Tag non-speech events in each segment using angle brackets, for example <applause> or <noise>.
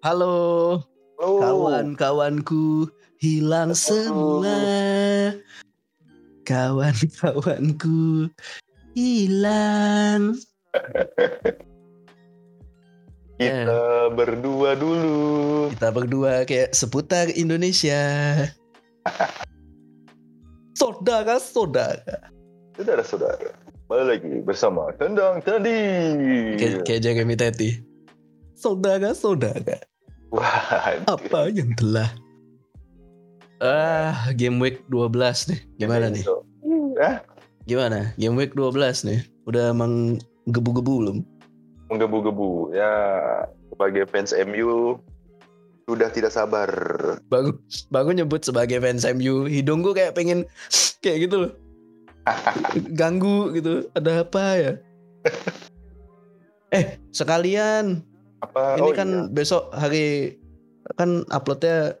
Halo, Halo. kawan-kawanku hilang semua. Kawan-kawanku hilang. <laughs> Kita berdua dulu. Kita berdua kayak seputar Indonesia. <laughs> Saudara, saudara. Saudara-saudara. Balik lagi bersama Tendang Tadi. Kayak, kayak Jeremy Teti. Saudara, saudara. Wah, Apa yang telah Ah, game week 12 nih. Gimana nih? Hah? Gimana? Game week 12 nih. Udah emang gebu-gebu belum? Menggebu-gebu. Ya, sebagai fans MU sudah tidak sabar. Baru baru nyebut sebagai fans MU, hidung gue kayak pengen <sniffs> kayak gitu loh. <laughs> Ganggu gitu. Ada apa ya? <laughs> eh, sekalian Apa? ini oh, kan iya. besok hari kan uploadnya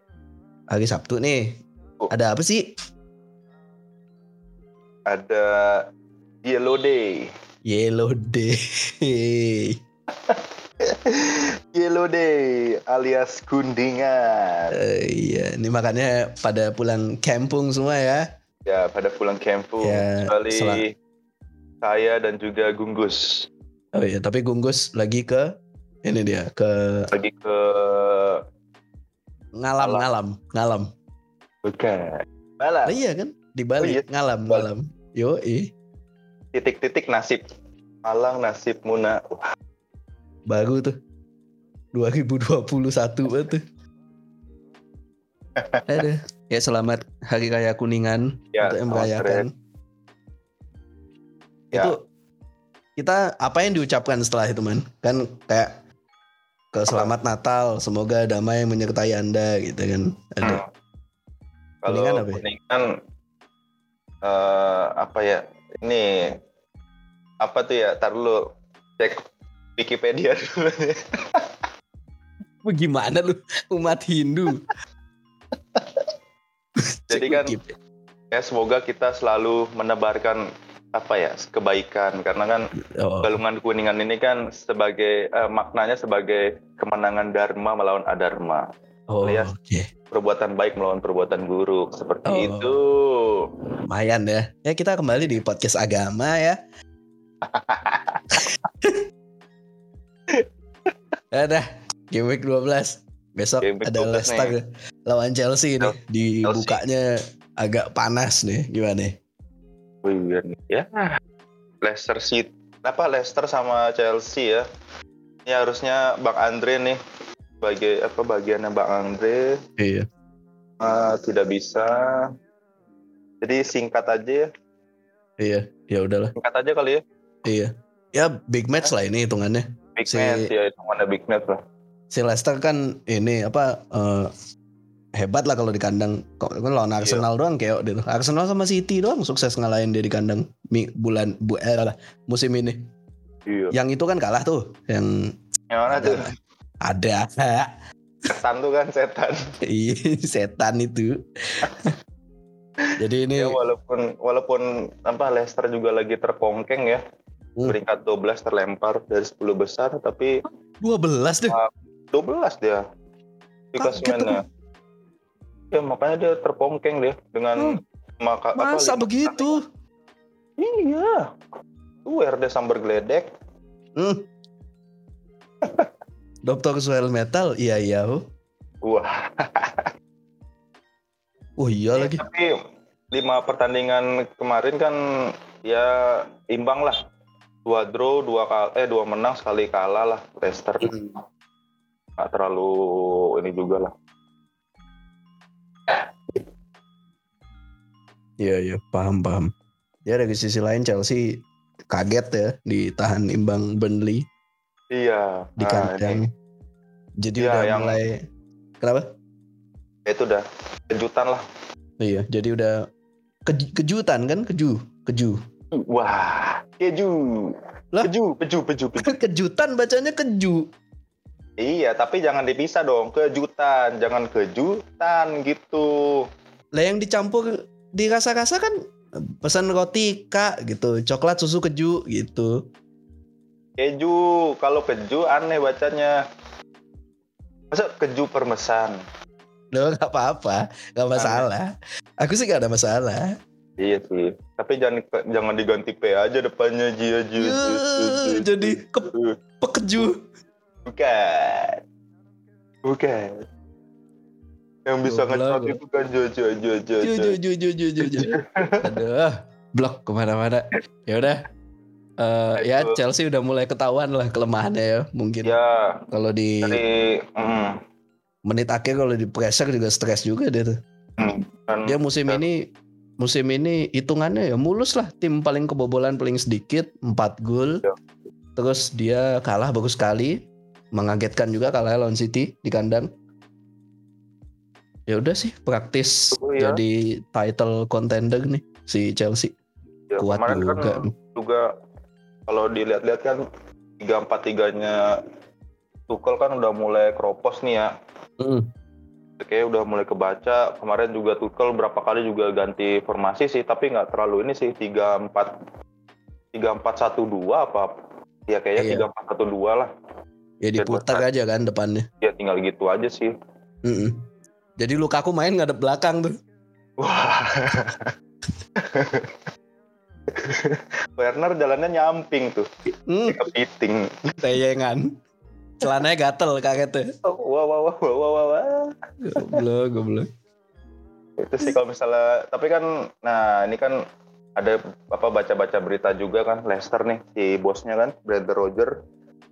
hari Sabtu nih. Oh. Ada apa sih? ada Yellow Day. Yellow Day. <laughs> Yellow Day alias kundingan. Eh, iya, ini makanya pada pulang kampung semua ya. Ya, pada pulang kampung. Ya, Kecuali saya dan juga Gunggus. Oh iya, tapi Gunggus lagi ke ini dia ke Lagi ke ngalam Malam. ngalam ngalam. bukan. Malah. Nah, iya kan di Bali Oh iya. ngalam Bali. ngalam. Yo titik-titik nasib Malang nasib Muna Wah, baru tuh 2021 banget tuh. <laughs> Ada. Ya selamat Hari Raya Kuningan ya untuk yang merayakan. Ya. Itu kita apa yang diucapkan setelah itu man? Kan kayak ke selamat Natal, semoga damai menyertai Anda gitu kan. Ada. Hmm. kalau Kuningan apa ya? kuningan eh, apa ya ini apa tuh ya tar dulu cek Wikipedia dulu Gimana lu umat Hindu? Jadi kan ya semoga kita selalu menebarkan apa ya kebaikan karena kan oh, galungan kuningan ini kan sebagai eh, maknanya sebagai kemenangan dharma melawan adharma oh, alias- oke. perbuatan baik melawan perbuatan buruk seperti Oh. itu Lumayan ya. Ya kita kembali di podcast agama ya. <laughs> ya dah, game week 12. Besok Game week ada 12 Leicester lawan Chelsea nih. Chelsea. Dibukanya agak panas nih. Gimana nih? Wih, ya. Leicester City apa Leicester sama Chelsea ya. Ini harusnya Bang Andre nih sebagai apa bagiannya Bang Andre Iya. eh, tidak bisa. Jadi singkat aja ya. Iya, ya udahlah. Singkat aja kali ya. Iya. Ya big match lah ini hitungannya. Big Si- match ya itu mana big match lah. Si Leicester kan ini apa eh, hebat lah kalau di kandang. Kok kan lawan Iya. Arsenal doang kayak gitu. Arsenal sama City doang sukses ngalahin dia di kandang bulan bu, eh, lah, musim ini. Iya. Yang itu kan kalah tuh, yang Yang mana tuh? ada Setan tuh kan setan. <laughs> Iya, setan itu. Jadi ini Ya walaupun walaupun apa Leicester juga lagi terkongkeng ya. Hmm. Peringkat 12 terlempar dari 10 besar tapi 12 deh. 12 dia di klasemennya. Ya makanya dia terpongkeng dia dengan maka apa, Masa lima- begitu? Iya. Tuh RD sambar geledek. Hmm. <laughs> Dokter Soil Metal, iya iya. Wah. <laughs> Oh iya lagi. Tapi lima pertandingan kemarin kan ya imbang lah. Dua draw, dua kal eh dua menang sekali kalah lah Leicester. Hmm. Nggak terlalu ini juga lah. Iya iya, paham paham. Ya dari sisi lain Chelsea kaget ya ditahan imbang Burnley Iya. di Nah, kandang. ini. Jadi Iya, udah yang- mulai Kenapa? itu udah kejutan lah. Iya, jadi udah keju- kejutan kan? Keju, keju. Wah, keju. Lah? Keju, keju, keju, keju. <laughs> kejutan bacanya keju. Iya, tapi jangan dipisah dong. Kejutan, jangan kejutan gitu. Lah yang dicampur dirasa-rasa kan pesan roti kak gitu, coklat susu keju gitu. Keju, kalau keju aneh bacanya. Masa keju permesan? Loh gak apa-apa, gak masalah. Aku sih gak ada masalah. Iya sih. Tapi jangan jangan diganti P aja depannya Jia jadi ke pekeju. Bukan. Bukan. Yang bisa ngecot itu kan Jo Jo Jo Jo Ju Jo. ju ju ju ju ju ju. <laughs> Aduh, blok ke mana-mana. Ya udah. Eh, ya. Chelsea udah mulai ketahuan lah kelemahannya ya mungkin Ya, kalau di dari mm, menit akhir kalau di pressure juga stres juga dia tuh mm, kan dia musim Dan- ini musim ini hitungannya ya mulus lah tim paling kebobolan paling sedikit 4 gol Ya. terus dia kalah bagus sekali mengagetkan juga kalah lawan City di kandang ya udah sih praktis Oh, iya. jadi title contender nih si Chelsea ya, kuat kemarin juga kan juga kalau dilihat-lihat kan tiga empat tiganya Tuchel kan udah mulai keropos nih ya. Mm. Kayaknya udah mulai kebaca. Kemarin juga Tuchel berapa kali juga ganti formasi sih, tapi nggak terlalu ini sih tiga empat tiga empat satu dua apa? Ya kayaknya Iya. tiga empat satu dua lah. ya diputar aja kan depannya Ya tinggal gitu aja sih. Mm-mm. Jadi Lukaku main ngadep belakang tuh Wah. <laughs> Werner jalannya nyamping tuh, Hmm, kepiting. tayangan celananya gatel kagetnya Wah wah wah wah wah wah. wah. goblok goblok itu sih kalau misalnya tapi kan nah ini kan ada apa baca-baca berita juga kan Leicester nih si bosnya kan Brother Roger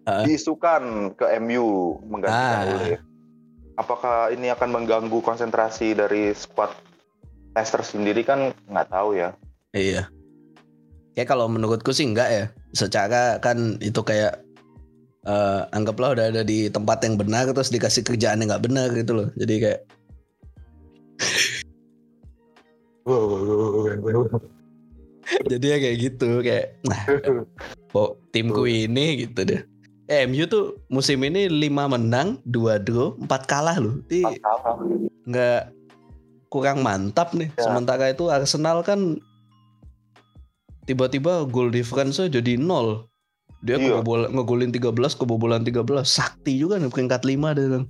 Ah. diisukan ke MU menggantikan Ah. Ole. Apakah ini akan mengganggu konsentrasi dari squad Leicester sendiri kan nggak tahu ya. Iya. Kayak kalau menurutku sih enggak ya. Secara kan itu kayak eh, anggaplah udah ada di tempat yang benar terus dikasih kerjaan yang nggak benar gitu loh. Jadi kayak <laughs> jadi ya kayak gitu kayak nah kok timku ini gitu deh. Eh, MU tuh musim ini 5 menang, 2 draw, 4 kalah loh. Ini nggak kurang mantap nih. Ya. Sementara itu Arsenal kan tiba-tiba goal difference jadi nol. Dia Iya. kebobol, ngegolin 13, kebobolan 13. Sakti juga nih peringkat 5 dia kan.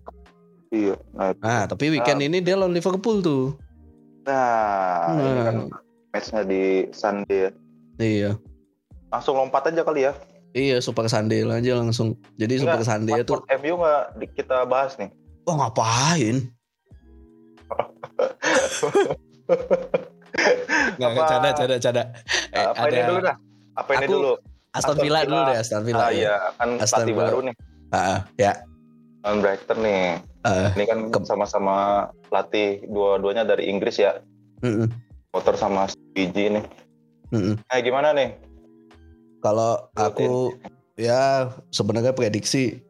Iya. Nah, Nah, tapi weekend ini dia lawan Liverpool tuh. nah, ini Nah. kan matchnya di Sunday ya. Iya. Langsung lompat aja kali ya. Iya, Super Sunday aja langsung. Jadi Super Enggak, Sunday tuh, Watford MU nggak kita bahas nih. oh ngapain? Nggak, Apa- canda, canda, canda. Eh, apa ini dulu dah? Apa ini Aku- dulu? Aston Aston Villa dulu deh, Aston Villa. Ah ya. iya, kan Aston pelatih Villa. baru nih. Ah, ya. Lawan Brighton nih. Ah, Ini kan Ke- sama-sama pelatih dua-duanya dari Inggris ya. mm-mm, Motor sama Fiji nih. mm-mm. Nah, gimana nih? Kalau aku ya sebenarnya prediksi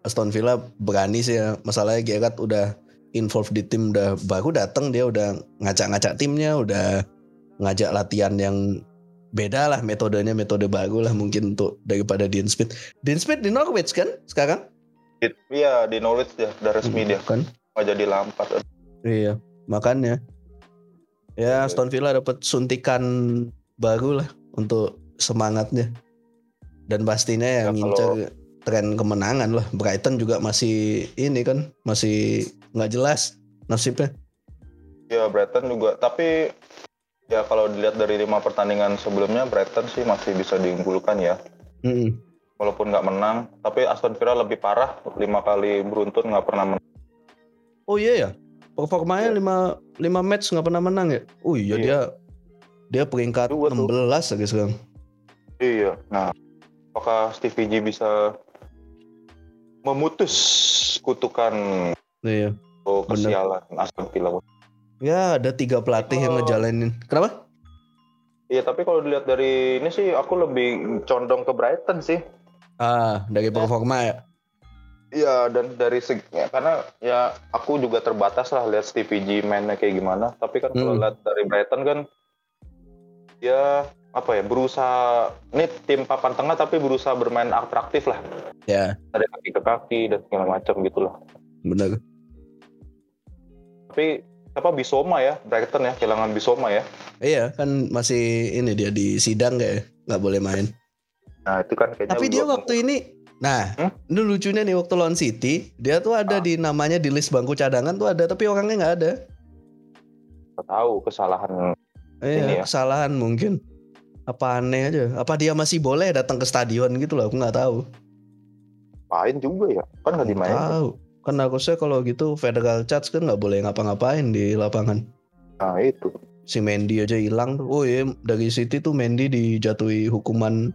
Aston Villa berani sih ya. Masalahnya Gerrard udah involved di tim udah baru datang dia udah ngacak-ngacak timnya, udah ngajak latihan yang beda lah metodenya metode baru lah mungkin untuk daripada Dean Smith. Dean Smith di Norwich kan sekarang? Iya, di Norwich ya, udah resmi dia. Kan? Nggak jadi lampat. Iya, makanya. Ya Aston Villa dapat suntikan baru lah untuk semangatnya. Dan pastinya yang Ya, ngincer kalau- tren kemenangan lah. Brighton juga masih ini kan, masih nggak jelas nasibnya. Ya, Brighton juga. Tapi ya kalau dilihat dari lima pertandingan sebelumnya, Brighton sih masih bisa diunggulkan ya. Mm-mm. Walaupun nggak menang, tapi Aston Villa lebih parah. Lima kali beruntun nggak pernah menang. Oh iya ya, performanya Iya. 5 5 match nggak pernah menang ya. Oh iya, Iya. dia dia peringkat Dua tuh. 16 lagi sekarang. Iya. Nah, apakah Stevie G bisa memutus kutukan Iya. oh, kesialan Aston Villa? Ya ada tiga pelatih yang Oh. ngejalanin. Kenapa? Iya, tapi kalau dilihat dari ini sih aku lebih condong ke Brighton sih. Ah, dari performa ya. Iya, dan dari segi ya, karena ya aku juga terbatas lah lihat Stevie G mainnya kayak gimana. Tapi kan kalau Hmm. lihat dari Brighton kan ya apa ya berusaha ini tim papan tengah tapi berusaha bermain atraktif lah Ya, dari kaki ke kaki dan segala macam gitu loh. benar. Tapi apa Bisoma ya Brighton ya kehilangan Bisoma ya. Iya kan masih ini dia di sidang kayak nggak boleh main. Nah itu kan kayaknya Tapi dia waktu ini Nah, Hmm? ini lucunya nih waktu lawan City, dia tuh ada Ah. di namanya di list bangku cadangan tuh ada, tapi orangnya nggak ada. Tahu kesalahan Iya, Ini ya? kesalahan mungkin. Apa aneh aja? Apa dia masih boleh datang ke stadion gitu loh? Aku nggak tahu. main juga ya. Kan nggak dimainin. Tahu. Kan aku sih kalau gitu federal charge kan nggak boleh ngapa-ngapain di lapangan. Nah itu. Si Mendy aja hilang tuh. Oh iya, dari City tuh Mendy dijatuhi hukuman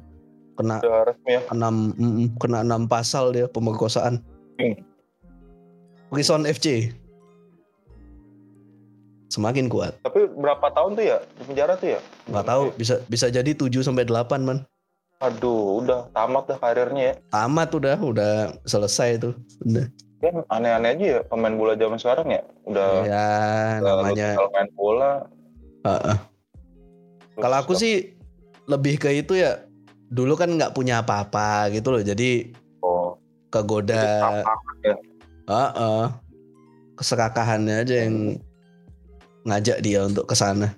kena ya. enam mm, kena enam pasal dia pemerkosaan. Hmm. Prison FC. Semakin kuat. Tapi berapa tahun tuh ya di penjara tuh ya? Nggak tahu bisa bisa jadi 7 sampai 8 man. Aduh, udah tamat dah karirnya ya. Tamat udah, udah selesai tuh. Udah. Kan aneh-aneh aja ya pemain bola zaman sekarang ya. Udah ya namanya kalau main bola. Heeh. terus Kalau aku sih lebih ke itu ya dulu kan nggak punya apa-apa gitu loh jadi oh, kegoda jadi sama ya. Heeh. keserakahannya aja yang ngajak dia untuk ke sana.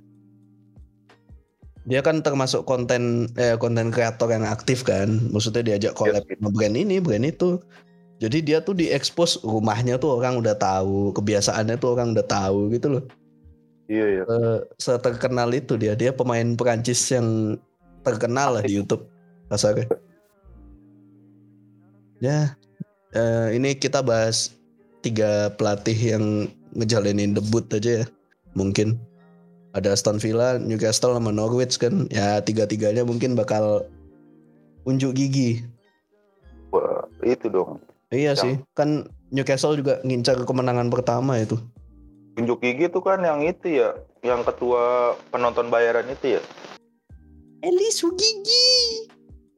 Dia kan termasuk konten eh konten kreator yang aktif kan. Maksudnya diajak collab sama brand ini, brand itu. Jadi dia tuh diekspos rumahnya tuh orang udah tahu, kebiasaannya tuh orang udah tahu gitu loh. Iya iya. Eh, seterkenal itu dia. Dia pemain Perancis yang terkenal lah di YouTube kasarnya. Ya, eh, ini kita bahas tiga pelatih yang ngejalanin debut aja ya. Mungkin ada Aston Villa, Newcastle sama Norwich kan. Ya tiga-tiganya mungkin bakal unjuk gigi. Wah, itu dong. Iya Yang- sih, kan Newcastle juga ngincar kemenangan pertama itu. Unjuk gigi tuh kan yang itu ya, yang ketua penonton bayaran itu ya. Elis gigi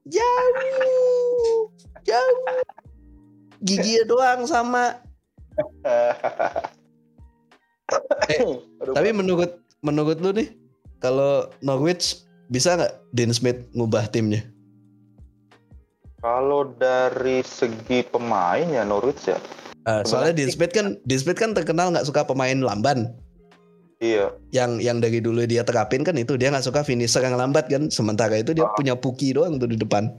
jauh jauh giginya doang sama <laughs> <laughs> Aduh, tapi menurut menurut lu nih kalau Norwich bisa nggak Dean Smith ngubah timnya? Kalau dari segi pemain ya Norwich ya, Ah, soalnya Dean Smith kan Dean Smith kan terkenal nggak suka pemain lamban. Iya. yang yang dari dulu dia terapin kan itu dia nggak suka finisher yang lambat kan. Sementara itu dia Ah. punya Puki doang tuh di depan.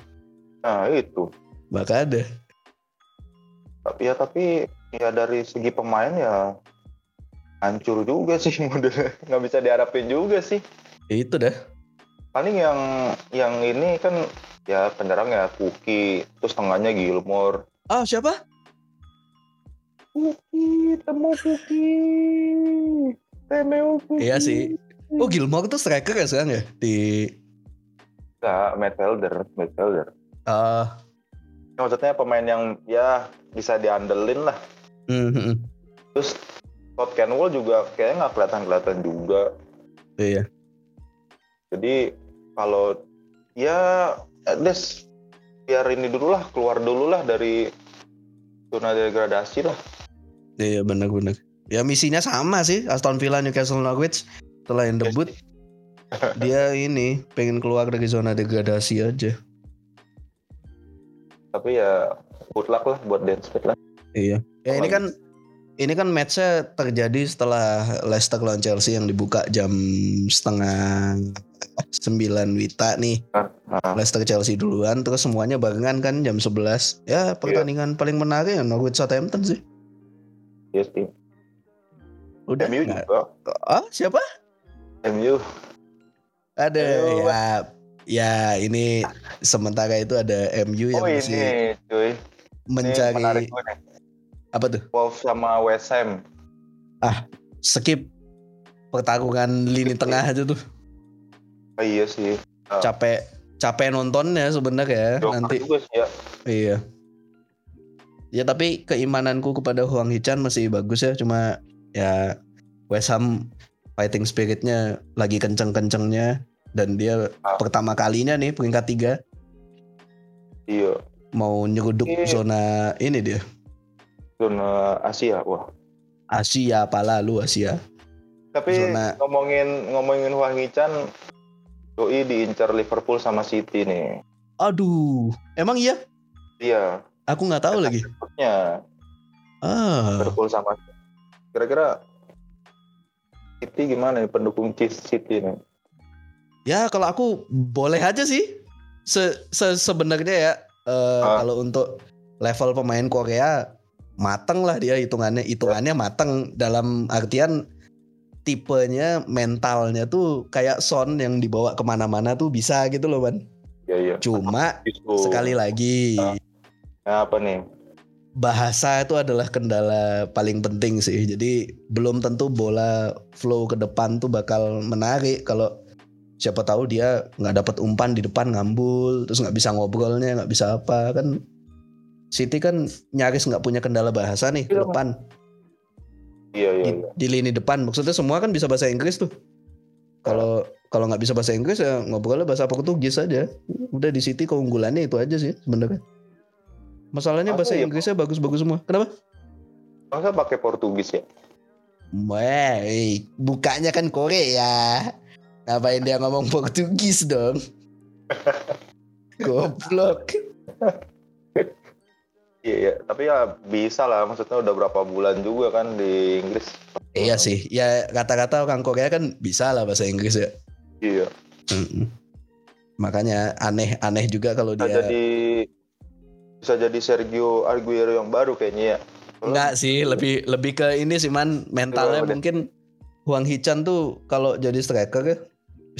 Nah itu. maka ada. Tapi ya tapi ya dari segi pemain ya hancur juga sih <laughs> modelnya. Nggak bisa diharapin juga sih. Itu dah Paling yang yang ini kan ya penyerang ya Puki, terus tengahnya Gilmore. ah siapa Puki, temu Puki. Temeu Puki. Iya sih. oh Gilmore tuh striker ya sekarang ya di Enggak, midfielder, midfielder. ah Ya, maksudnya pemain yang ya bisa diandelin lah. hmm, hmm. Terus Todd Canwell juga kayaknya nggak kelihatan-kelihatan juga. iya Jadi kalau ya at least biar ini dulu lah, keluar dulu lah dari zona degradasi lah. Iya benar-benar. Ya misinya sama sih Aston Villa Newcastle Norwich setelah yang debut <laughs> dia ini pengen keluar dari zona degradasi aja. Tapi ya good luck lah buat Dan Smith lah. Iya. Ya ini kan ini kan matchnya terjadi setelah Leicester lawan Chelsea yang dibuka jam setengah sembilan Wita nih. Nah, Leicester Chelsea duluan terus semuanya barengan kan jam 11. Ya pertandingan paling menarik ya Norwich Southampton sih. yes, sih. Udah. MU juga. Ah, siapa? MU. Ada ya ya ini sementara itu ada MU yang Oh masih ini cuy. Ini mencari nih. Apa tuh? Wolves sama West Ham. Skip pertarungan lini tengah aja tuh. Oh, iya sih. Capek capek nontonnya sebenarnya Joker nanti. juga sih ya. Iya. Ya tapi keimananku kepada Huang Hichan masih bagus ya cuma ya West Ham fighting spiritnya lagi kenceng-kencengnya dan dia Ah. pertama kalinya nih peringkat tiga Iya. mau nyeruduk zona ini dia Zona Asia. Wah. Asia apalah lu Asia Tapi Zona- ngomongin ngomongin Wang Hichan, Doi diincar Liverpool sama City nih. aduh emang iya Iya, aku nggak tahu lagi ya ah Liverpool sama kira-kira City gimana nih pendukung City nih? ya kalau aku boleh aja sih se, se- sebenarnya ya eh, Ah. kalau untuk level pemain Korea mateng lah dia hitungannya hitungannya mateng dalam artian tipenya mentalnya tuh kayak Son yang dibawa ke mana-mana tuh bisa gitu loh ban Iya iya. cuma Itu. sekali lagi Ah. Nah, apa nih? bahasa itu adalah kendala paling penting sih jadi belum tentu bola flow ke depan tuh bakal menarik kalau siapa tahu dia nggak dapat umpan di depan ngambul terus nggak bisa ngobrolnya nggak bisa apa kan City kan nyaris nggak punya kendala bahasa nih ke Iya, depan Iya iya. di, iya. di lini depan maksudnya semua kan bisa bahasa Inggris tuh kalau kalau nggak bisa bahasa Inggris ya ngobrolnya bahasa Portugis aja udah di City keunggulannya itu aja sih sebenarnya masalahnya bahasa ya, Inggrisnya bagus-bagus semua kenapa Masa pakai Portugis ya? Weh, bukanya kan Korea. Ngapain dia ngomong Portugis dong? <laughs> Goblok. Iya iya. Tapi ya bisa lah. Maksudnya udah berapa bulan juga kan di Inggris. Iya sih, ya kata-kata orang Korea kan bisa lah bahasa Inggris ya. Iya. Mm-mm. Makanya aneh-aneh juga kalau dia jadi bisa jadi Sergio Aguero yang baru kayaknya ya. Enggak sih, lebih lebih ke ini sih man mentalnya Coba, mungkin Huang Hichan tuh kalau jadi striker ya,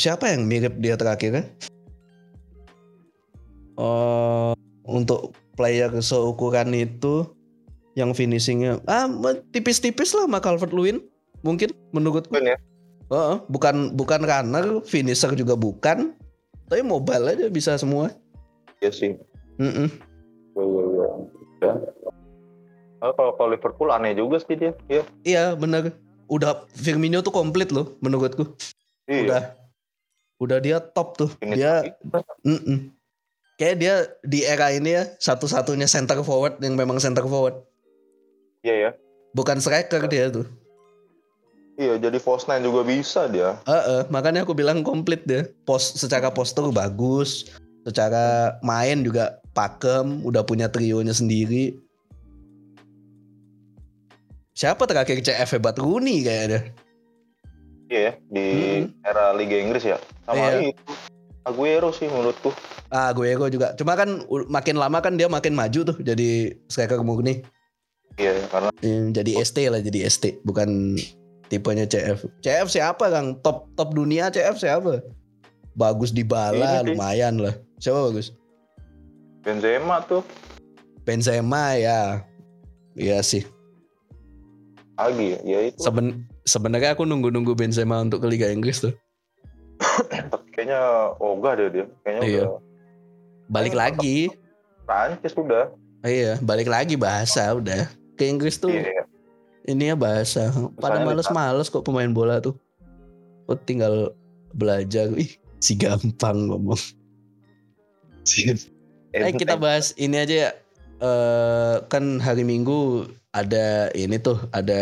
siapa yang mirip dia terakhir ya? Oh, untuk player seukuran itu yang finishingnya ah tipis-tipis lah sama Calvert Lewin mungkin menurutku. Ya? Oh, bukan bukan runner, finisher juga bukan. Tapi mobile aja bisa semua. Iya sih. Iya iya iya. Ya. Ah, Kalau kalau Liverpool aneh juga sih dia. Iya. Iya bener. Udah Firmino tuh komplit loh menurutku. Iya. Udah udah dia top tuh. Finish Dia lagi. mm-mm. Kayak dia di era ini ya satu-satunya center forward yang memang center forward. Iya ya. Bukan striker dia tuh. Iya jadi false nine juga bisa dia. Heeh, makanya aku bilang komplit dia. Pos secara postur bagus, secara main juga pakem, udah punya trionya sendiri. Siapa terakhir CF hebat Rooney kayaknya. Iya ya. Di Mm-mm. era Liga Inggris ya. Sama Iya. itu. Aguero sih menurutku. Ah, gue juga. Cuma kan makin lama kan dia makin maju tuh jadi striker murni. Iya karena Hmm, jadi ST lah jadi ST bukan tipenya CF. CF siapa Kang? Top top dunia CF siapa? Bagus di bala Ini sih. lumayan lah. Siapa bagus? Benzema tuh Benzema ya. Iya sih. lagi ya. Ya itu. Seben sebenarnya aku nunggu-nunggu Benzema untuk ke Liga Inggris tuh. Kayaknya ogah deh dia. Kayaknya Iya. udah Balik Ayo, lagi. Prancis udah. Iya, balik lagi bahasa udah. Ke Inggris tuh Iya. ini ya bahasa. Pada males-males kok pemain bola tuh. Oh, tinggal belajar. Ih, si gampang ngomong. Eh kita bahas ini aja ya. Eh kan hari Minggu ada ini tuh ada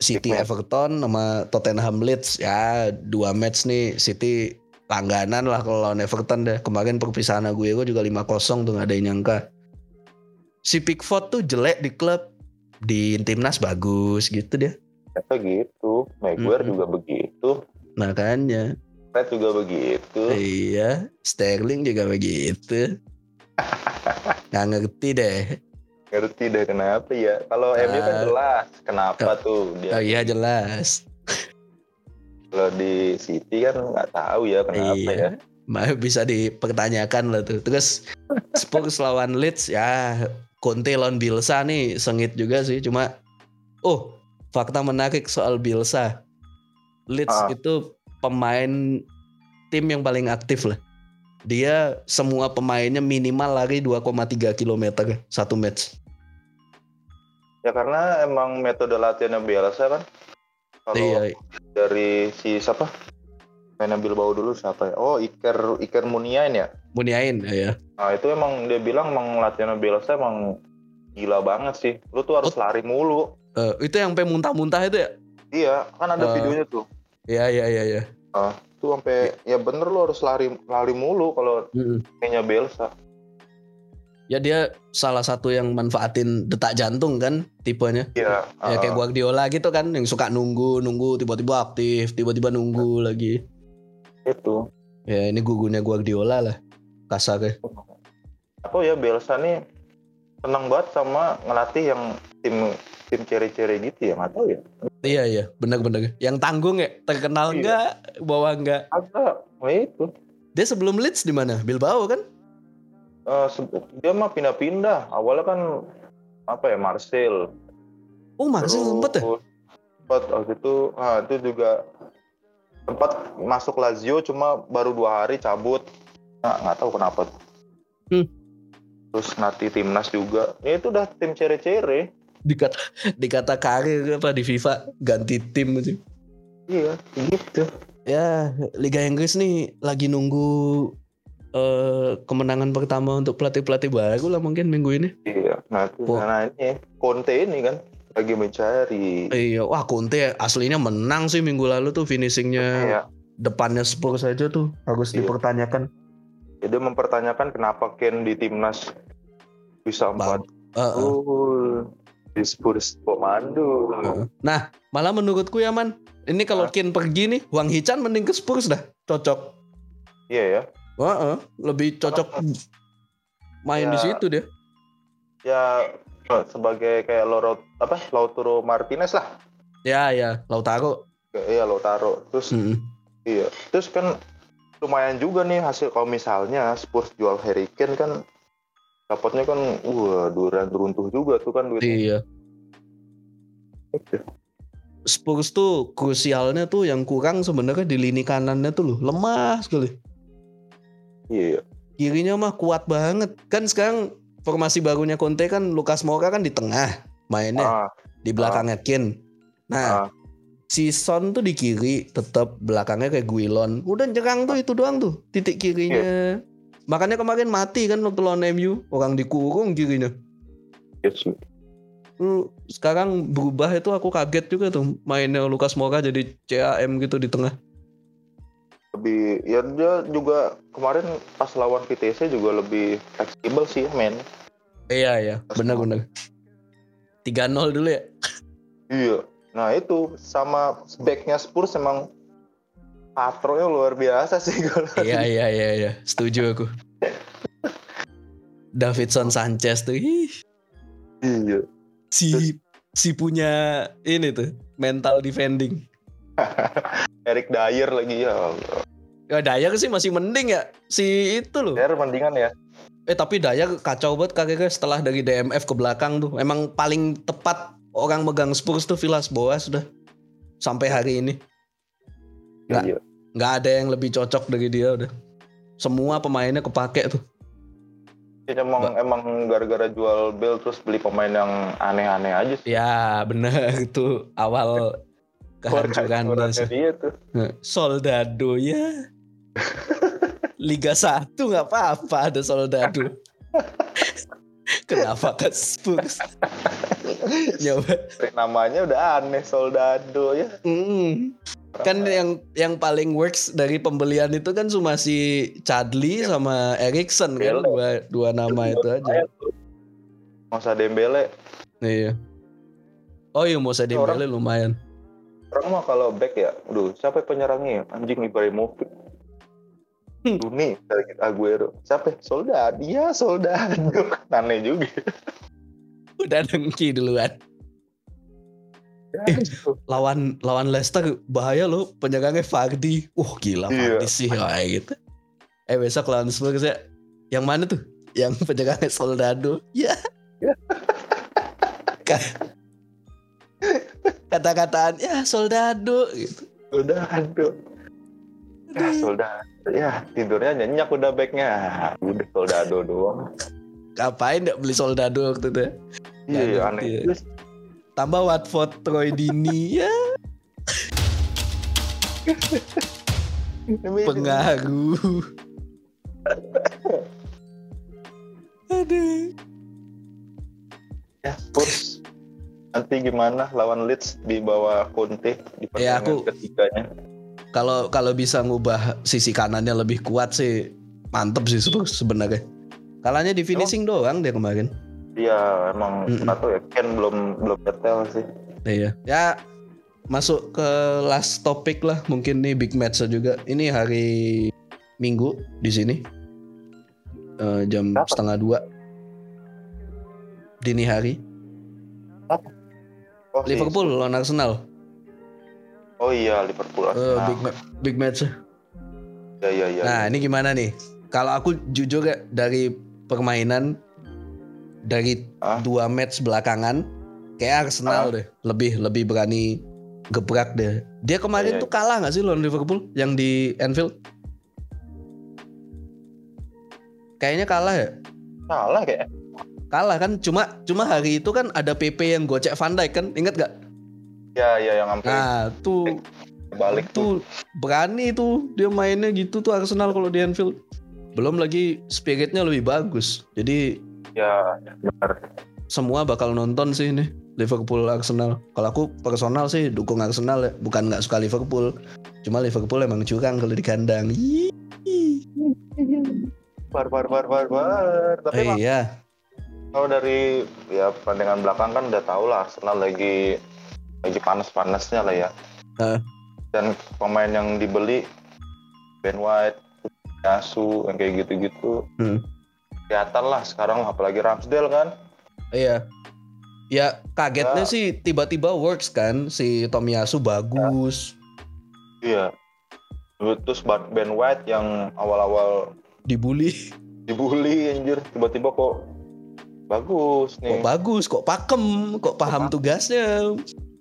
City Big. Everton sama Tottenham Leeds ya dua match nih City langganan lah kalau lawan Everton deh kemarin perpisahan Aguero juga 5-0 tuh gak ada yang nyangka si Pickford tuh jelek di klub di timnas bagus gitu dia Ternyata gitu. Maguire Mm-mm. juga begitu. makanya Fred juga begitu. iya Sterling juga begitu <laughs> nggak ngerti deh Ngerti deh kenapa ya. Kalau MU kan Ah. jelas kenapa tuh dia. oh iya jelas Kalau di City kan nggak tahu ya kenapa Iya. ya. Ma- bisa dipertanyakan lah tuh. Terus Spurs lawan Leeds ya Conte lawan Bilsa nih sengit juga sih. Cuma oh fakta menarik soal Bilsa. Leeds Ah. itu pemain tim yang paling aktif lah. Dia semua pemainnya minimal lari 2,3 km satu match. Ya karena emang metode latihannya Bielsa kan. Kalau Iya, dari si siapa? Main Bilbao dulu siapa ya? Oh Iker Iker Muniain ya. Muniain ya. Nah itu emang dia bilang emang latihan Bielsa emang gila banget sih. Lu tuh harus lari mulu. Eh, itu yang sampai muntah-muntah itu ya? Iya, kan ada Eh. videonya tuh. Iya iya iya iya. Tuh sampai ya bener lu harus lari lari mulu kalau kayaknya Bielsa. Ya dia salah satu yang manfaatin detak jantung kan tipenya. Iya. Ya kayak uh, Guardiola gitu kan yang suka nunggu nunggu tiba-tiba aktif tiba-tiba nunggu lagi. itu. Ya ini gugunya Guardiola lah kasarnya. apa ya Bielsa nih senang banget sama ngelatih yang tim tim ceri-ceri gitu ya nggak tahu ya Iya iya, benar-benar. Yang tanggung ya, terkenal Iya. enggak, bawa enggak. agak oh itu Dia sebelum Leeds di mana? Bilbao kan? Eh, se- dia mah pindah-pindah awalnya kan apa ya Marcel Oh, Marcel sempet ya? sempat waktu itu ah itu juga sempat masuk Lazio cuma baru dua hari cabut nah, nggak tahu kenapa Hmm. terus nanti timnas juga ya itu udah tim cere-cere Dikata dikata karir apa di FIFA ganti tim gitu. iya gitu Ya, Liga Inggris nih lagi nunggu eh kemenangan pertama untuk pelatih-pelatih baru lah mungkin minggu ini. iya nah, nah ini Conte ini kan lagi mencari Iya, wah Conte aslinya menang sih minggu lalu tuh finishingnya Iya. depannya Spurs saja tuh harus Iya. dipertanyakan. Jadi mempertanyakan kenapa Ken di timnas bisa empat Eh, eh. Di Spurs komando. Nah, malah menurutku ya man, ini kalau Hah? Kane pergi nih, Wang Hichan mending ke Spurs dah, cocok. Iya ya. Wah, eh, lebih cocok main di Ya. situ dia. Ya sebagai kayak Loro apa Lautaro Martinez lah. Ya, ya, Lautaro. Iya Lautaro. Terus Mm-mm. iya. Terus kan lumayan juga nih hasil kalau misalnya Spurs jual Harry Kane kan dapatnya kan wah durian runtuh juga tuh kan duitnya. Iya. Spurs tuh krusialnya tuh yang kurang sebenarnya di lini kanannya tuh loh, lemah sekali. Iya. Kirinya mah kuat banget. Kan sekarang formasi barunya Conte kan Lucas Moura kan di tengah mainnya, Ah, di belakangnya Kane. Nah, ah, si Son tuh di kiri, tetap belakangnya kayak Guilon. Udah nyerang tuh itu doang tuh, titik kirinya. Makanya kemarin mati kan waktu lawan MU, orang dikurung kirinya. sih. Lu sekarang berubah itu aku kaget juga tuh mainnya Lucas Moura jadi CAM gitu di tengah. lebih ya dia juga kemarin pas lawan VTC juga lebih fleksibel sih men Iya iya, Lucas benar-benar. 3-0 dulu ya. iya nah itu sama backnya Spurs emang patronya luar biasa sih kalau iya iya iya iya, setuju aku. Davidson Sanchez tuh ih, iya si si punya ini tuh mental defending. <laughs> Eric Dyer lagi ya. Ya Dayar sih masih mending ya si itu loh. Dyer mendingan ya Eh tapi Dayar kacau banget karirnya setelah dari DMF ke belakang tuh. Emang paling tepat orang megang Spurs tuh Villas Boas sudah sampai hari ini. Nggak. iya nggak ada yang lebih cocok dari dia udah. Semua pemainnya kepake tuh. Dia emang emang gara-gara jual Bell terus beli pemain yang aneh-aneh aja sih Ya bener <laughs> itu awal kehancuran dia tuh Soldado ya. <laughs> Liga 1 nggak apa-apa ada Soldado. <laughs> Kenapa ke Spurs? Nyoba. namanya udah aneh Soldado ya Mm. Kan yang yang paling works dari pembelian itu kan cuma si Chadli sama Erikson kan Dembele. dua dua nama itu aja. masa Dembele Iya. Oh iya mau saya Dembele lumayan. Orang mah kalau back ya, aduh siapa penyerangnya? ya? Anjing Ibrahimovic. Hmm. Duni, Sergio Aguero. Siapa? Soldado. Iya, Soldado. <laughs> Aneh juga. Udah dengki duluan. Lawan lawan Leicester bahaya loh penyerangnya Fardi. Uh gila Iya. Fardi sih kayak gitu. Eh besok lawan Spurs ya. Yang mana tuh? Yang <laughs> penyerangnya Soldado. Ya. Ya. <laughs> Ka- Kata-kataan ya Soldado gitu. Soldado. Ya, Soldado. Ya, tidurnya nyenyak udah backnya. Udah Soldado doang. Ngapain gak beli Soldado waktu itu? ya? Iya, aneh. ya. Terus, Tambah Watford Troy Dini ya pengaruh. Aduh. Ya, Spurs. Nanti gimana lawan Leeds di bawah Conte di Ya, pertandingan aku- ketiganya. Kalau kalau bisa ngubah sisi kanannya lebih kuat sih mantep sih Spurs sebenarnya. Kalahnya di finishing doang dia kemarin. Iya, emang nggak tahu ya. Ken belum belum detail sih. Iya. Ya masuk ke last topic lah mungkin nih big match juga. Ini hari Minggu di sini. eh, jam Apa? setengah dua dini hari. Oh, si- Liverpool lawan Arsenal. Oh iya Liverpool. Eh, Arsenal. big ma- big match. Ya ya ya. Nah ini gimana nih? Kalau aku jujur ya dari permainan dari Ah. dua match belakangan, kayak Arsenal Ah. deh lebih lebih berani gebrak deh. Dia kemarin Iya, tuh kalah nggak sih lawan Liverpool yang di Anfield? Kayaknya kalah ya. Salah kayak. Kalah kan cuma cuma hari itu kan ada PP yang gocek Van Dijk kan inget gak? Ya ya yang sampai Nah tuh balik tuh. tuh berani tuh dia mainnya gitu tuh Arsenal kalau di Anfield. Belum lagi spiritnya lebih bagus. Jadi Ya benar. semua bakal nonton sih ini Liverpool Arsenal. Kalau aku personal sih dukung Arsenal ya, bukan nggak suka Liverpool. Cuma Liverpool emang curang kalau di kandang. Bar bar bar bar bar. Tapi Eh, iya, kalau dari ya pertandingan belakang kan udah tau lah Arsenal lagi lagi panas-panasnya lah ya. Heeh. Dan pemain yang dibeli Ben White, Yasu, yang kayak gitu-gitu. Hmm. Kelihatan lah sekarang apalagi Ramsdale kan. iya. Ya kagetnya Ya. sih tiba-tiba works kan si Tomiyasu bagus, Iya. Terus Ben White yang awal-awal dibully, dibully anjir tiba-tiba kok bagus kok nih. bagus, kok pakem, kok paham paham. tugasnya.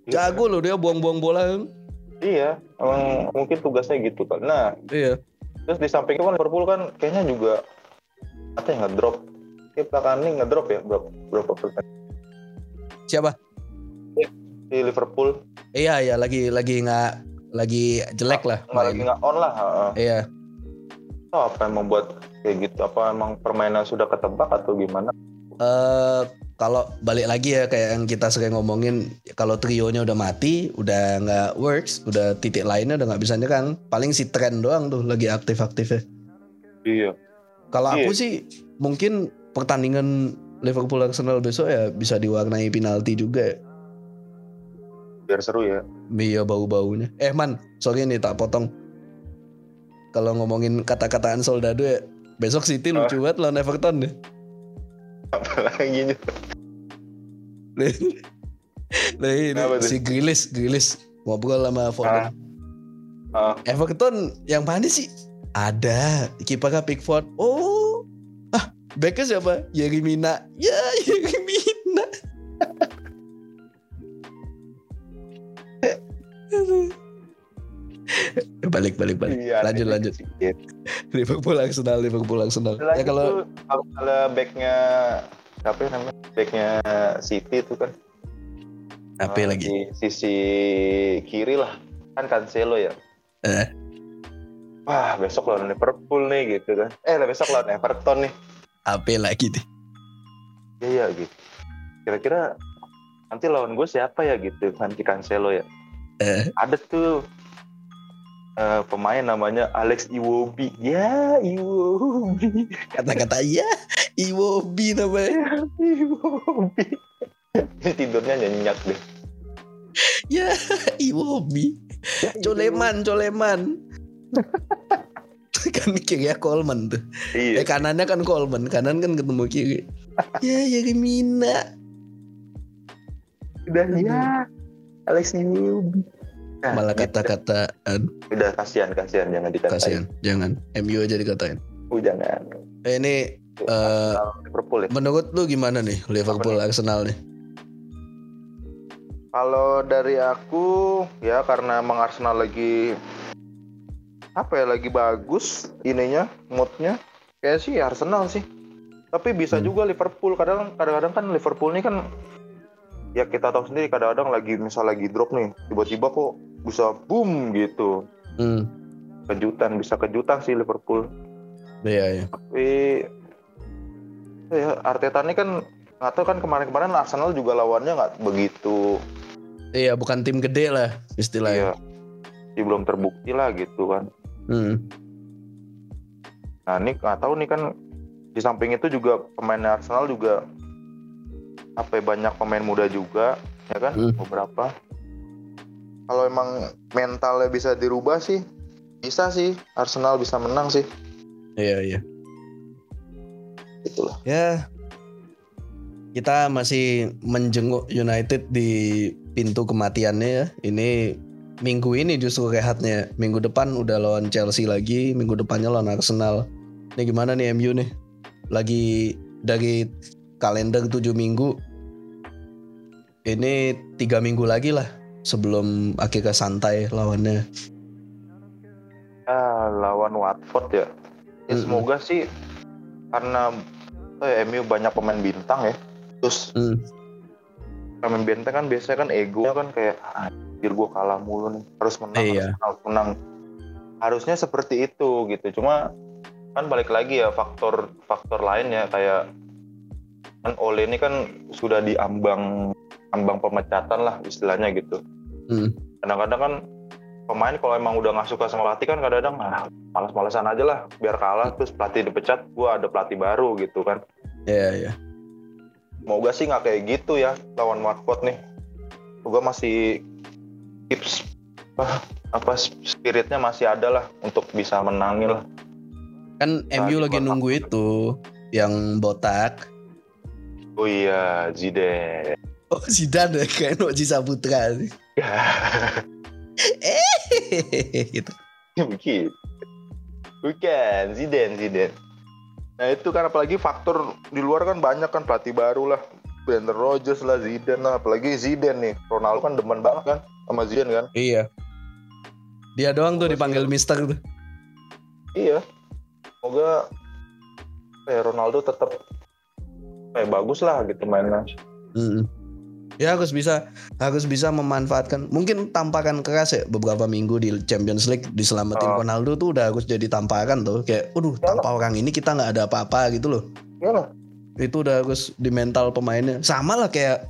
Jago loh dia buang-buang bola. Iya, emang mungkin tugasnya gitu kan. Nah, Iya. terus di samping itu kan Liverpool kan kayaknya juga apa ya ngedrop. Kayak belakangan ini ngedrop ya berapa berapa persen Siapa? di Liverpool Iya, iya lagi lagi nggak lagi jelek lah. nggak lagi nggak on lah. Iya. Oh, apa yang membuat kayak gitu? Apa emang permainan sudah ketebak atau gimana? eh kalau balik lagi ya kayak yang kita sering ngomongin kalau trionya udah mati udah nggak works udah titik lainnya udah nggak bisa nyerang paling si tren doang tuh lagi aktif-aktifnya Iya. Kalau aku Iya. sih mungkin pertandingan Liverpool Arsenal besok ya bisa diwarnai penalti juga ya. Biar seru ya. Iya bau-baunya eh man sorry nih tak potong kalau ngomongin kata-kataan Soldado ya besok City Oh. lucu banget lawan Everton deh Apalagi Nah ini si Grilis, Grilis ngobrol sama Foden. Ah. Everton yang mana sih? Ada kipernya Pickford. Oh, ah backnya siapa? Yerry Mina. Ya Yerry Mina. <laughs> balik balik balik. Iya, lanjut lanjut. Liverpool Arsenal Liverpool Arsenal. Ya kalau kalau kalau backnya ya namanya backnya City itu kan apa eh, lagi? di sisi kiri lah kan Cancelo ya Eh. Wah besok lawan Liverpool nih gitu kan eh besok lawan Everton nih Apa lagi deh? iya iya gitu kira-kira nanti lawan gue siapa ya gitu nanti Cancelo ya Eh. ada tuh eh, pemain namanya Alex Iwobi ya Iwobi Kata-kata ya Iwobi namanya. Iwobi Ini tidurnya nyenyak deh Ya Iwobi. Ya, Coleman, Coleman. <laughs> kan kiri ya Coleman tuh. iya Eh kanannya kan Coleman, kanan kan ketemu kiri. <laughs> ya Yerry Mina. udah ya Alex Iwobi Nah, Malah kata-kataan udah kasihan kasihan jangan dikatain kasihan. Jangan. MU aja dikatain. Oh, jangan Eh, ini eh, Liverpool ya menurut lu gimana nih Liverpool Arsenal nih? kalau dari aku ya karena emang Arsenal lagi apa ya lagi bagus ininya moodnya kayak sih Arsenal sih tapi bisa Hmm. juga Liverpool kadang kadang-kadang kan Liverpool ini kan ya kita tahu sendiri kadang-kadang lagi misal lagi drop nih tiba-tiba kok bisa boom gitu Hmm. kejutan bisa kejutan sih Liverpool Iya, iya. tapi ya Arteta ini kan nggak tahu kan kemarin-kemarin Arsenal juga lawannya nggak begitu Iya, bukan tim gede lah istilahnya. ya ya belum terbukti lah gitu kan Hmm. nah ini nggak tahu nih kan di samping itu juga pemain Arsenal juga apa ya, banyak pemain muda juga ya kan Hmm. beberapa kalau emang mentalnya bisa dirubah sih bisa sih Arsenal bisa menang sih Iya, iya. itulah Ya kita masih menjenguk United di pintu kematiannya ya. Ini minggu ini justru rehatnya. Minggu depan udah lawan Chelsea lagi, minggu depannya lawan Arsenal. Ini gimana nih MU nih? Lagi dari kalender 7 minggu ini tiga minggu lagi lah sebelum akhirnya santai lawannya. ah lawan Watford ya, ya Mm-mm. semoga sih karena eh, MU banyak pemain bintang ya terus Hmm. Pemain bintang kan biasanya kan egonya kan kayak anjir gue kalah mulu nih harus menang Iya. harus menang, harus menang harusnya seperti itu gitu cuma kan balik lagi ya faktor faktor lain ya kayak kan Ole ini kan sudah diambang ambang pemecatan lah istilahnya gitu Hmm. kadang-kadang kan pemain kalau emang udah nggak suka sama pelatih kan kadang-kadang ah, malas-malasan aja lah biar kalah terus pelatih dipecat gua ada pelatih baru gitu kan Ya ya. Semoga sih nggak kayak gitu ya lawan Watford nih. Semoga masih tips apa, apa spiritnya masih ada lah untuk bisa menangin lah. Kan Nah, MU lagi nunggu itu yang botak. Oh iya Zidane. Oh Zidane ya kayak Noji Saputra. Ya <laughs> <laughs> gitu. begitu. Bukan Zidane Zidane. Nah itu kan apalagi faktor di luar kan banyak kan pelatih baru lah. Brendan Rodgers lah Zidane lah apalagi Zidane nih Ronaldo kan demen banget kan sama Zidane kan Iya. Dia doang tuh dipanggil Mister tuh. Iya. Semoga kayak Ronaldo tetap kayak bagus lah gitu mainnya. Mm-mm. Ya harus bisa harus bisa memanfaatkan mungkin tampakan keras ya beberapa minggu di Champions League diselamatin Oh. Ronaldo tuh udah harus jadi tampakan tuh kayak, waduh tanpa orang ini kita nggak ada apa-apa gitu loh. Iyalah. Itu udah harus di mental pemainnya. Sama lah kayak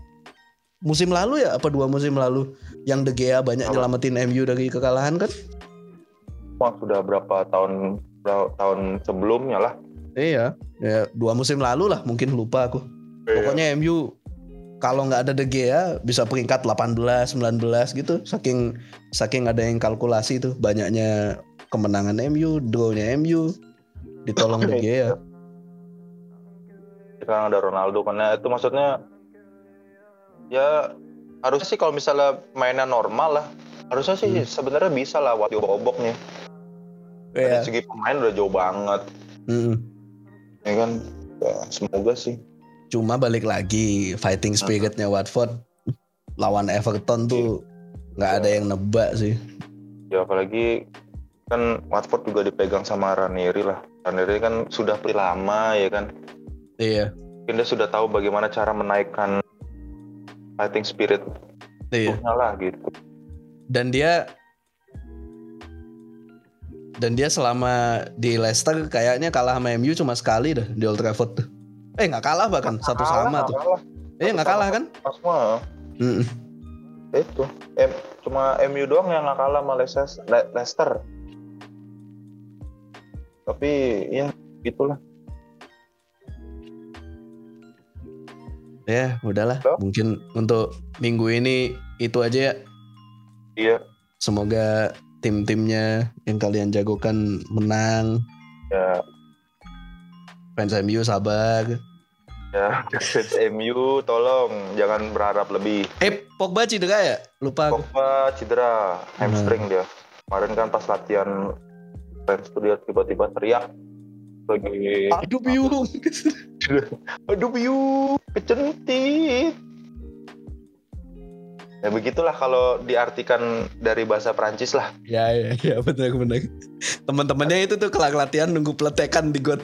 musim lalu ya apa dua musim lalu yang De Gea banyak Apa? nyelamatin MU dari kekalahan kan? Wah, sudah berapa tahun berapa tahun sebelumnya lah. Iya, ya dua musim lalu lah mungkin lupa aku. Pokoknya MU kalau nggak ada De Gea bisa peringkat 18, 19 gitu. Saking saking ada yang kalkulasi tuh banyaknya kemenangan MU, draw-nya MU ditolong De Gea. sekarang ada Ronaldo karena itu maksudnya ya harusnya sih kalau misalnya mainnya normal lah harusnya sih Hmm. sebenarnya bisa lah buat obok-oboknya Iya. dari segi pemain udah jauh banget Mm-mm. ya kan ya, semoga sih Cuma balik lagi fighting spiritnya Watford. Lawan Everton tuh nggak ada yang nebak sih. ya apalagi kan Watford juga dipegang sama Ranieri lah. Ranieri kan sudah pelih lama ya kan? Iya, mungkin dia sudah tahu bagaimana cara menaikkan fighting spirit iya. lah gitu. Dan dia dan dia selama di Leicester kayaknya kalah sama MU cuma sekali dah di Old Trafford. tuh. Eh nggak kalah bahkan satu Kalah, sama tuh. kalah. Eh nggak kalah kan? Pas mah Mm-mm. itu M, cuma MU doang yang nggak kalah sama Leicester, Le- Leicester. tapi ya gitulah Ya udahlah. Mungkin untuk minggu ini itu aja ya. iya Semoga tim-timnya yang kalian jagokan menang. ya Fans MU sabar. Ya <laughs> fans MU tolong jangan berharap lebih Eh Pogba cedera ya? Lupa aku. Pogba cedera hamstring dia kemarin kan pas latihan fans tuh dia tiba-tiba teriak lagi Aduh biung. <laughs> aduh biu kecentit ya begitulah kalau diartikan dari bahasa Prancis lah ya ya ya benar benar. Teman-temannya itu tuh kelak latihan nunggu peletekan di got.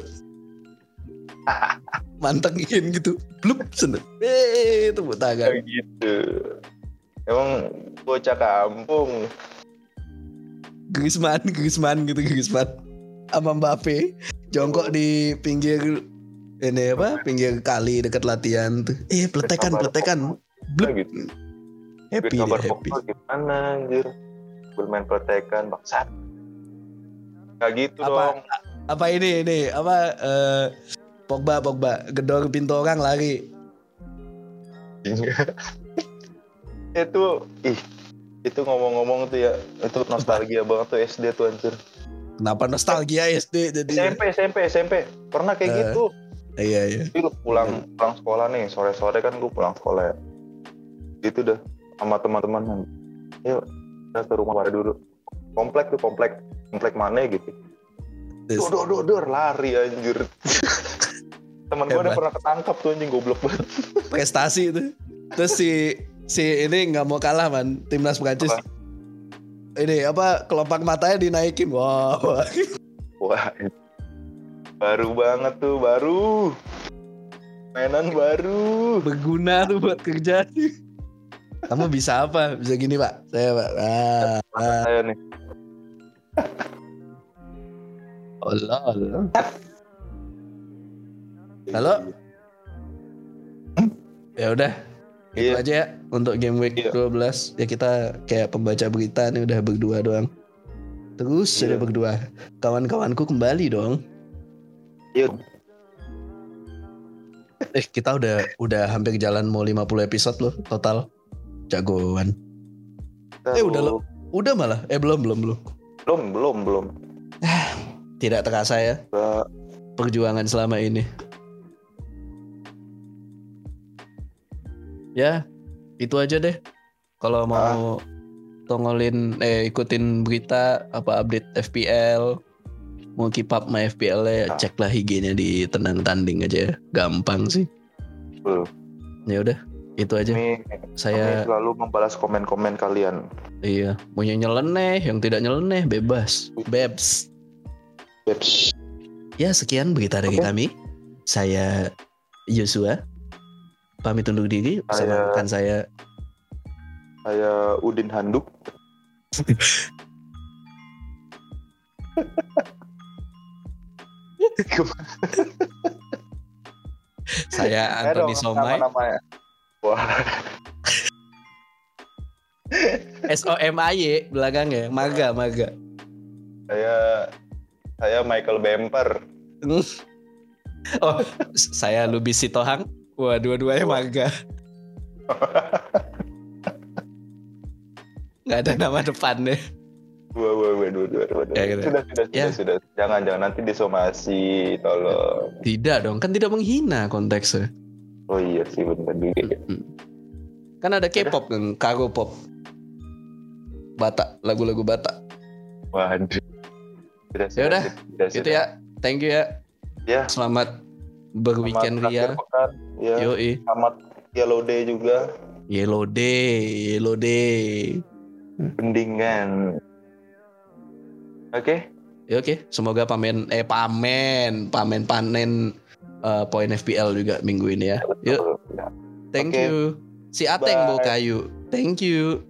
<laughs> Mantengin gitu. Blup seneng. Eh tepuk tangan. gitu emang bocah kampung Griezmann, Griezmann gitu Griezmann. Sama Mbappe jongkok di pinggir ini apa? Pinggir kali dekat latihan tuh. Eh peletekan, peletekan. Blup. Gitu Happy deh, happy. Gimana anjir bermain protekan bangsat kayak gitu Apa? dong Apa ini ini apa eh Pogba Pogba gedor pintu orang lari. <laughs> itu ih itu ngomong-ngomong tuh ya itu nostalgia banget tuh SD tuh anjir Kenapa nostalgia SD jadi SMP SMP SMP pernah kayak Eh. gitu Iya iya. Lu pulang pulang sekolah nih sore-sore kan gue pulang sekolah ya. Gitu dah sama teman-teman. Yuk kita ke rumah pada dulu. Komplek tuh komplek komplek mana gitu. Dor dor dor lari anjir. <laughs> Temen gue udah pernah ketangkap tuh anjing goblok banget. prestasi itu. Terus si si ini nggak mau kalah man timnas Prancis. Ini apa kelopak matanya dinaikin. Wah. wah. Wah. Baru banget tuh, baru. Mainan baru. Berguna tuh buat kerja. Kamu bisa apa? Bisa gini pak? Saya pak. Ah, ah. Saya nih. Allah, Allah. Halo? Ya udah. Itu Iya. aja ya untuk game week Iya. 12. Ya kita kayak pembaca berita nih udah berdua doang. Terus Iya. udah berdua. Kawan-kawanku kembali dong. Iya. <laughs> Eh kita udah udah hampir jalan mau 50 episode loh total. Jagoan. Eh, udah lo- Udah malah. Eh belum belum belum. Belum, belum, belum. <sighs> Tidak terasa ya perjuangan selama ini. Ya, itu aja deh. Kalau mau tongolin eh ikutin berita apa update FPL mau keep up my FPL ya Ah. ceklah IG-nya di tenang tanding aja ya. Gampang sih. Belum. Ya udah, itu aja. Kami, Saya kami selalu membalas komen-komen kalian. iya, mau yang nyeleneh, yang tidak nyeleneh bebas. Bebs. Yeps. Ya, sekian berita dari Oke. kami. Saya Yosua. Pamit undur diri bersama Saya- rekan saya Saya Udin Handuk. <laughs> saya Anthony Somai. nama-namanya. Wah, <laughs> S O M A Y belakangnya, Maga, Maga. saya saya Michael Bemper. <laughs> Oh, saya Lubis Sitohang. Wah, dua-duanya Maga. Nggak ada nama depan deh. Dua, dua, dua, dua, dua. Ya, gitu. Sudah, sudah, Ya. sudah, sudah. Jangan, jangan nanti disomasi, tolong. Tidak dong, kan tidak menghina konteksnya. Oh iya sih benar juga. Mm. Kan ada K-pop kan, Kago pop. Batak, lagu-lagu Batak. Waduh. Sudah, Ya udah, sudah, Gitu ya. Thank you ya. Ya. Selamat berweekend ria. pekan. Ya. Yoi. Selamat Yellow Day juga. Yellow Day, Yellow Day. Pendingan. Oke. Ya oke, semoga pamen eh pamen, pamen panen eh, poin FPL juga minggu ini ya. Yuk, thank Oke. you. Si Ateng Bye. kayu. Thank you.